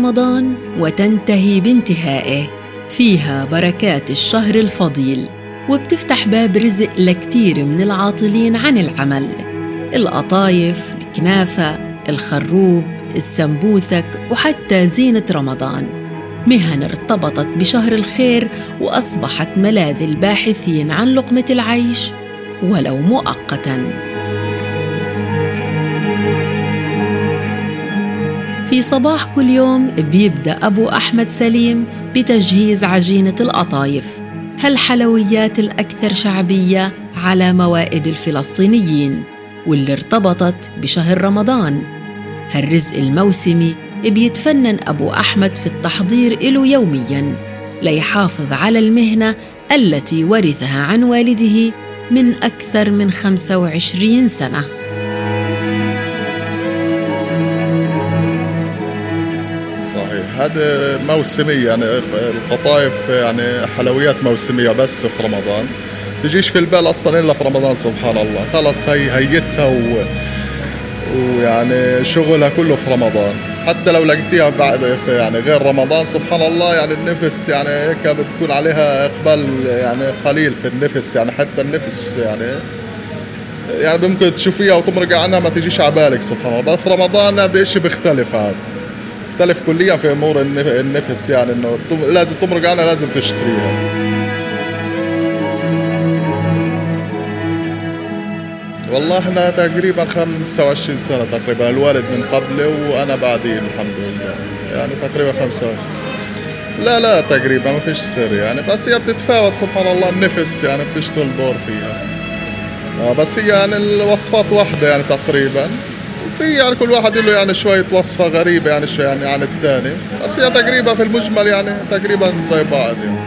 رمضان وتنتهي بانتهائه. فيها بركات الشهر الفضيل وبتفتح باب رزق لكتير من العاطلين عن العمل. القطايف الكنافة الخروب السمبوسك وحتى زينة رمضان. مهن ارتبطت بشهر الخير وأصبحت ملاذ الباحثين عن لقمة العيش ولو مؤقتاً. في صباح كل يوم بيبدأ أبو أحمد سليم بتجهيز عجينة القطايف. هالحلويات الأكثر شعبية على موائد الفلسطينيين واللي ارتبطت بشهر رمضان. هالرزق الموسمي بيتفنن أبو أحمد في التحضير إله يومياً ليحافظ على المهنة التي ورثها عن والده من أكثر من 25 سنة. هذا موسمية يعني القطايف يعني حلويات موسمية بس في رمضان. تجيش في البال أصلا إلا في رمضان سبحان الله. خلص هي هيتها و... ويعني شغلها كله في رمضان. حتى لو لقيتيها بعد في يعني غير رمضان سبحان الله يعني النفس يعني هيك بتكون عليها إقبال يعني قليل في النفس يعني حتى النفس يعني. يعني ممكن تشوفيها وتمرق عنها ما تجيش على بالك سبحان الله. في رمضان هذا شيء بيختلف هذا. تختلف كليا في أمور النفس يعني إنه لازم تمرق عنها لازم تشتريها. والله إحنا تقريبا 25 سنة تقريبا الوالد من قبلي وأنا بعدين الحمد لله. يعني تقريبا 25 لا لا تقريبا ما فيش سر يعني. بس هي بتتفاوت سبحان الله النفس يعني بتشتغل دور فيها. آه، بس هي يعني الوصفات واحدة يعني تقريبا. في يعني كل واحد له يعني شوية وصفة غريبة يعني شوي يعني عن الثاني بس هي تقريبا في المجمل يعني تقريبا زي بعض يعني.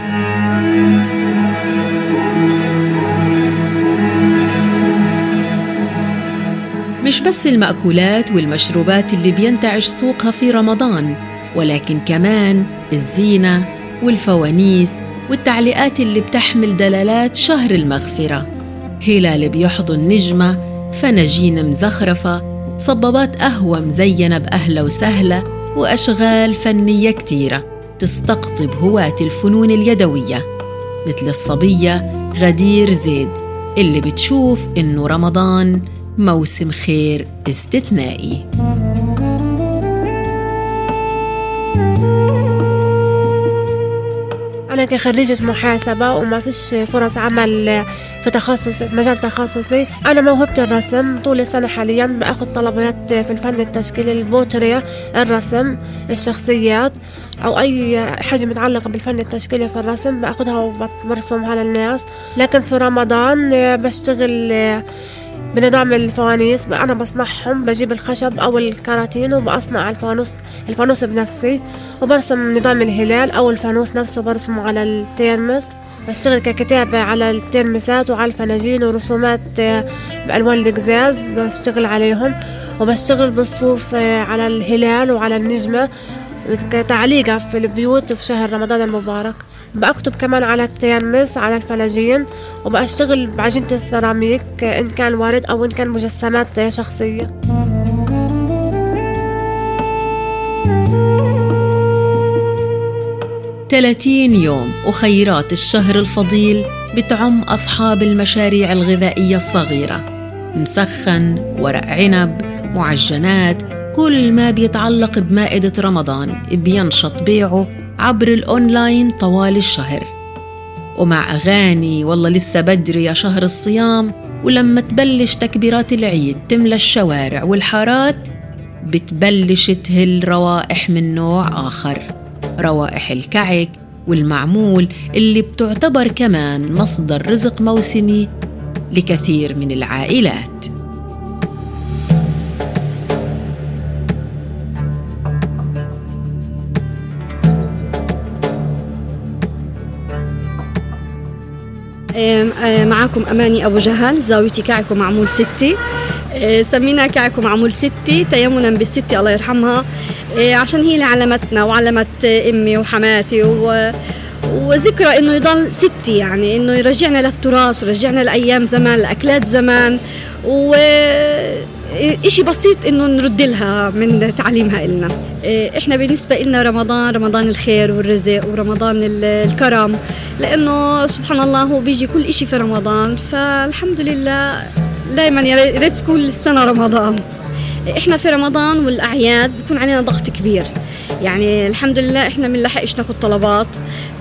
مش بس المأكولات والمشروبات اللي بينتعش سوقها في رمضان ولكن كمان الزينة والفوانيس والتعليقات اللي بتحمل دلالات شهر المغفرة هلال بيحضن نجمة فنجين مزخرفة صبابات قهوة مزينة بأهلا وسهلة وأشغال فنية كتيرة تستقطب هواة الفنون اليدوية مثل الصبية غدير زيد اللي بتشوف إنه رمضان موسم خير استثنائي. أنا كخريجة محاسبة وما فيش فرص عمل في تخصص في مجال تخصصي. أنا موهبة الرسم. طول السنة حاليا بأخذ طلبات في الفن التشكيلي البوتريا الرسم الشخصيات أو أي حاجة متعلقة بالفن التشكيلي في الرسم. بأخذها وبرسمها على الناس لكن في رمضان بشتغل بنظام الفوانيس أنا بصنعهم بجيب الخشب أو الكراتين وبصنع الفانوس الفانوس بنفسي وبرسم نظام الهلال أو الفانوس نفسه برسمه على التيرمس بشتغل ككتابة على الترمسات وعلى الفناجين ورسومات آه، بألوان القزاز بشتغل عليهم وبشتغل بالصوف آه، على الهلال وعلى النجمة كتعليقة في البيوت في شهر رمضان المبارك. بكتب كمان على الترمس على الفناجين وبشتغل بعجينة السيراميك إن كان ورد أو إن كان مجسمات شخصية. 30 يوم وخيرات الشهر الفضيل بتعم أصحاب المشاريع الغذائية الصغيرة. مسخن ورق عنب معجنات كل ما بيتعلق بمائدة رمضان بينشط بيعه عبر الأونلاين طوال الشهر. ومع أغاني والله لسه بدري يا شهر الصيام ولما تبلش تكبيرات العيد تملى الشوارع والحارات بتبلش تهل روائح من نوع آخر. روائح الكعك والمعمول اللي بتعتبر كمان مصدر رزق موسمي لكثير من العائلات. معكم أماني أبو جهل زاويتي كعك ومعمول ستة سمينا كعك ومعمول ستة تيمنا بالستة الله يرحمها. إيه، عشان هي اللي علمتنا وعلمت أمي وحماتي و وذكرى إنه يضل ستي يعني إنه يرجعنا للتراث يرجعنا لأيام زمان لأكلات زمان. و إشي بسيط إنه نرد لها من تعليمها إلنا. إحنا بالنسبة لنا رمضان رمضان الخير والرزق ورمضان الكرم. لأنه سبحان الله هو بيجي كل إشي في رمضان فالحمد لله دائما يا ريت كل السنة رمضان. إحنا في رمضان والأعياد بيكون علينا ضغط كبير. يعني الحمد لله إحنا بنلحقش ناخذ طلبات.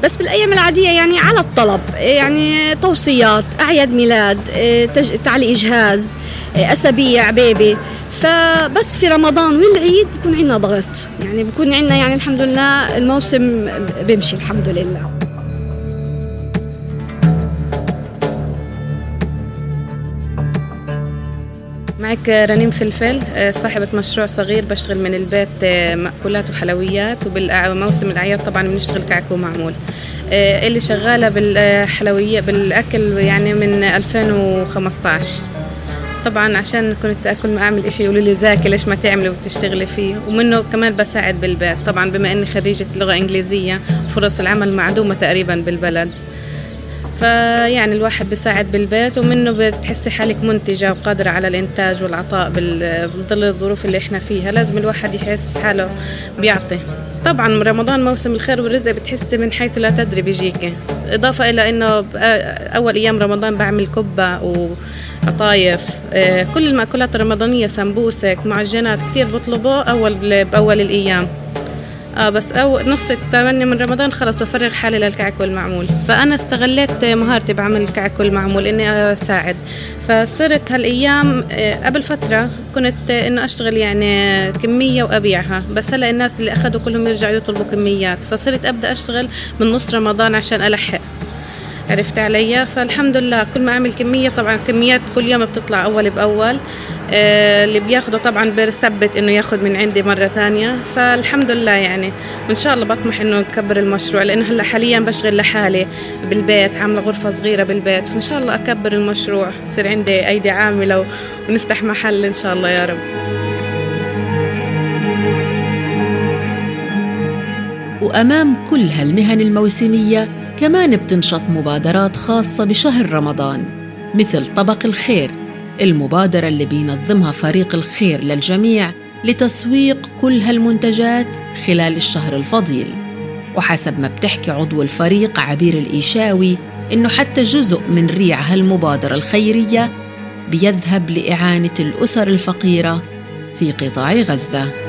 بس بالأيام العادية يعني على الطلب يعني توصيات أعياد ميلاد تعليق جهاز أسابيع بيبي فبس في رمضان والعيد بكون عندنا ضغط. يعني بكون عندنا يعني الحمد لله الموسم بيمشي الحمد لله. معك رنيم فلفل صاحبة مشروع صغير بشتغل من البيت آه، مأكولات وحلويات وبالموسم الأعياد طبعا بنشتغل كعك ومعمول آه، اللي شغالة بالحلوية بالأكل يعني من 2015 طبعا عشان كنت اكل ما أعمل إشي يقولوا لي ذاكي ليش ما تعملي وتشتغلي فيه؟ ومنه كمان بساعد بالبيت. طبعا بما إني خريجة لغة إنجليزية فرص العمل معدومة تقريبا بالبلد. فيعني الواحد بيساعد بالبيت ومنه بتحسي حالك منتجة وقادرة على الإنتاج والعطاء بظل الظروف اللي إحنا فيها. لازم الواحد يحس حاله بيعطي. طبعا رمضان موسم الخير والرزق بتحسي من حيث لا تدري بيجيك إضافة إلى إنه أول أيام رمضان بعمل كبة وقطايف آه، كل المأكولات الرمضانية سمبوسك معجنات كتير بطلبه أول بأول الأيام. آه بس أو نص الثمانية من رمضان خلص بفرغ حالي للكعك والمعمول فأنا استغليت مهارتي بعمل الكعك والمعمول إني أساعد. فصرت هالأيام آه، قبل فترة كنت إنه أشتغل يعني كمية وأبيعها. بس هلأ الناس اللي أخذوا كلهم يرجعوا يطلبوا كميات. فصرت أبدأ أشتغل من نص رمضان عشان ألحق. عرفت علي فالحمد لله كل ما أعمل كمية طبعا كميات كل يوم بتطلع أول بأول. آه، اللي بياخده طبعا بثبت إنه ياخذ من عندي مرة ثانية. فالحمد لله يعني وان شاء الله بطمح إنه أكبر المشروع لأنه هلأ حاليا بشغل لحالي بالبيت عاملة غرفة صغيرة بالبيت. فإن شاء الله أكبر المشروع يصير عندي أيدي عاملة ونفتح محل إن شاء الله يا رب. وامام كل هالمهن الموسمية كمان بتنشط مبادرات خاصة بشهر رمضان مثل طبق الخير المبادرة اللي بينظمها فريق الخير للجميع لتسويق كل هالمنتجات خلال الشهر الفضيل. وحسب ما بتحكي عضو الفريق عبير الإيشاوي إنه حتى جزء من ريع هالمبادرة الخيرية بيذهب لإعانة الأسر الفقيرة في قطاع غزة.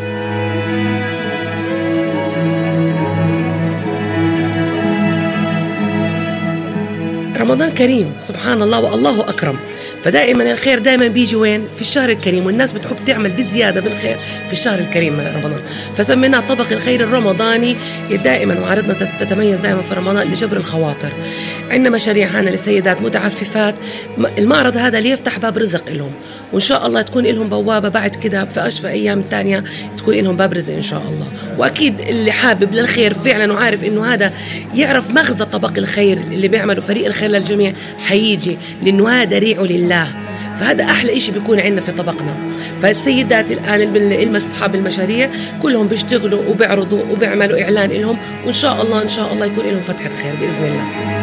رمضان كريم سبحان الله والله أكرم. فدائما الخير دائما بيجي وين؟ في الشهر الكريم والناس بتحب تعمل بزياده بالخير في الشهر الكريم من رمضان. فسميناه طبق الخير الرمضاني. دائما وعرضنا تتميز دائما في رمضان لجبر الخواطر. عندنا مشاريع هنا لسيدات متعففات المعرض هذا ليفتح باب رزق لهم. وإن شاء الله تكون لهم بوابة بعد كده في اشفى أيام ثانية تكون لهم باب رزق إن شاء الله. وأكيد اللي حابب للخير فعلا وعارف إنه هذا يعرف مغزى طبق الخير اللي بيعمله فريق الخير للجميع حيجي لأنه هذا ريعه لله. فهذا أحلى شيء بيكون عندنا في طبقنا. فالسيدات الآن أصحاب المشاريع كلهم بيشتغلوا وبيعرضوا وبيعملوا إعلان لهم وإن شاء الله إن شاء الله يكون لهم فتحة خير بإذن الله.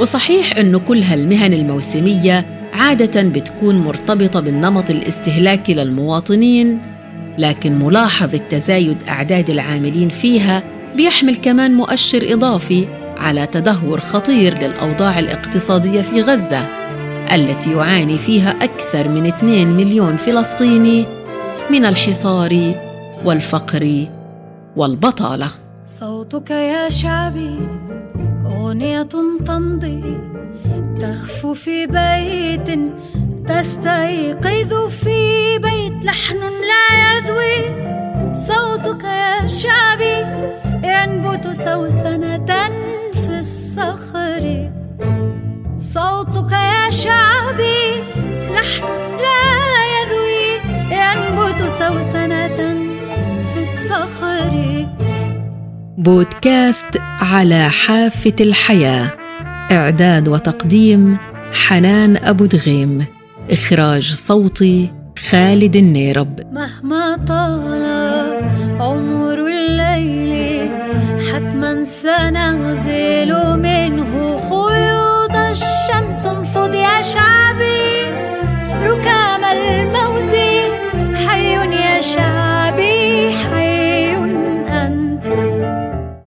وصحيح انه كل هالمهن الموسمية عادة بتكون مرتبطة بالنمط الاستهلاكي للمواطنين لكن ملاحظه تزايد أعداد العاملين فيها بيحمل كمان مؤشر إضافي على تدهور خطير للأوضاع الاقتصادية في غزة التي يعاني فيها أكثر من 2 مليون فلسطيني من الحصار والفقر والبطالة. صوتك يا شعبي أغنية تمضي تخفو في بيت تستيقظ في بيت لحن لا يذوي. صوتك يا شعبي ينبت سوسنة الصخر. صوتك يا شعبي لحن لا يذوي. ينبت سوسنة في الصخر. بودكاست على حافة الحياة. إعداد وتقديم حنان أبو دغيم. إخراج صوتي خالد النيرب. مهما طال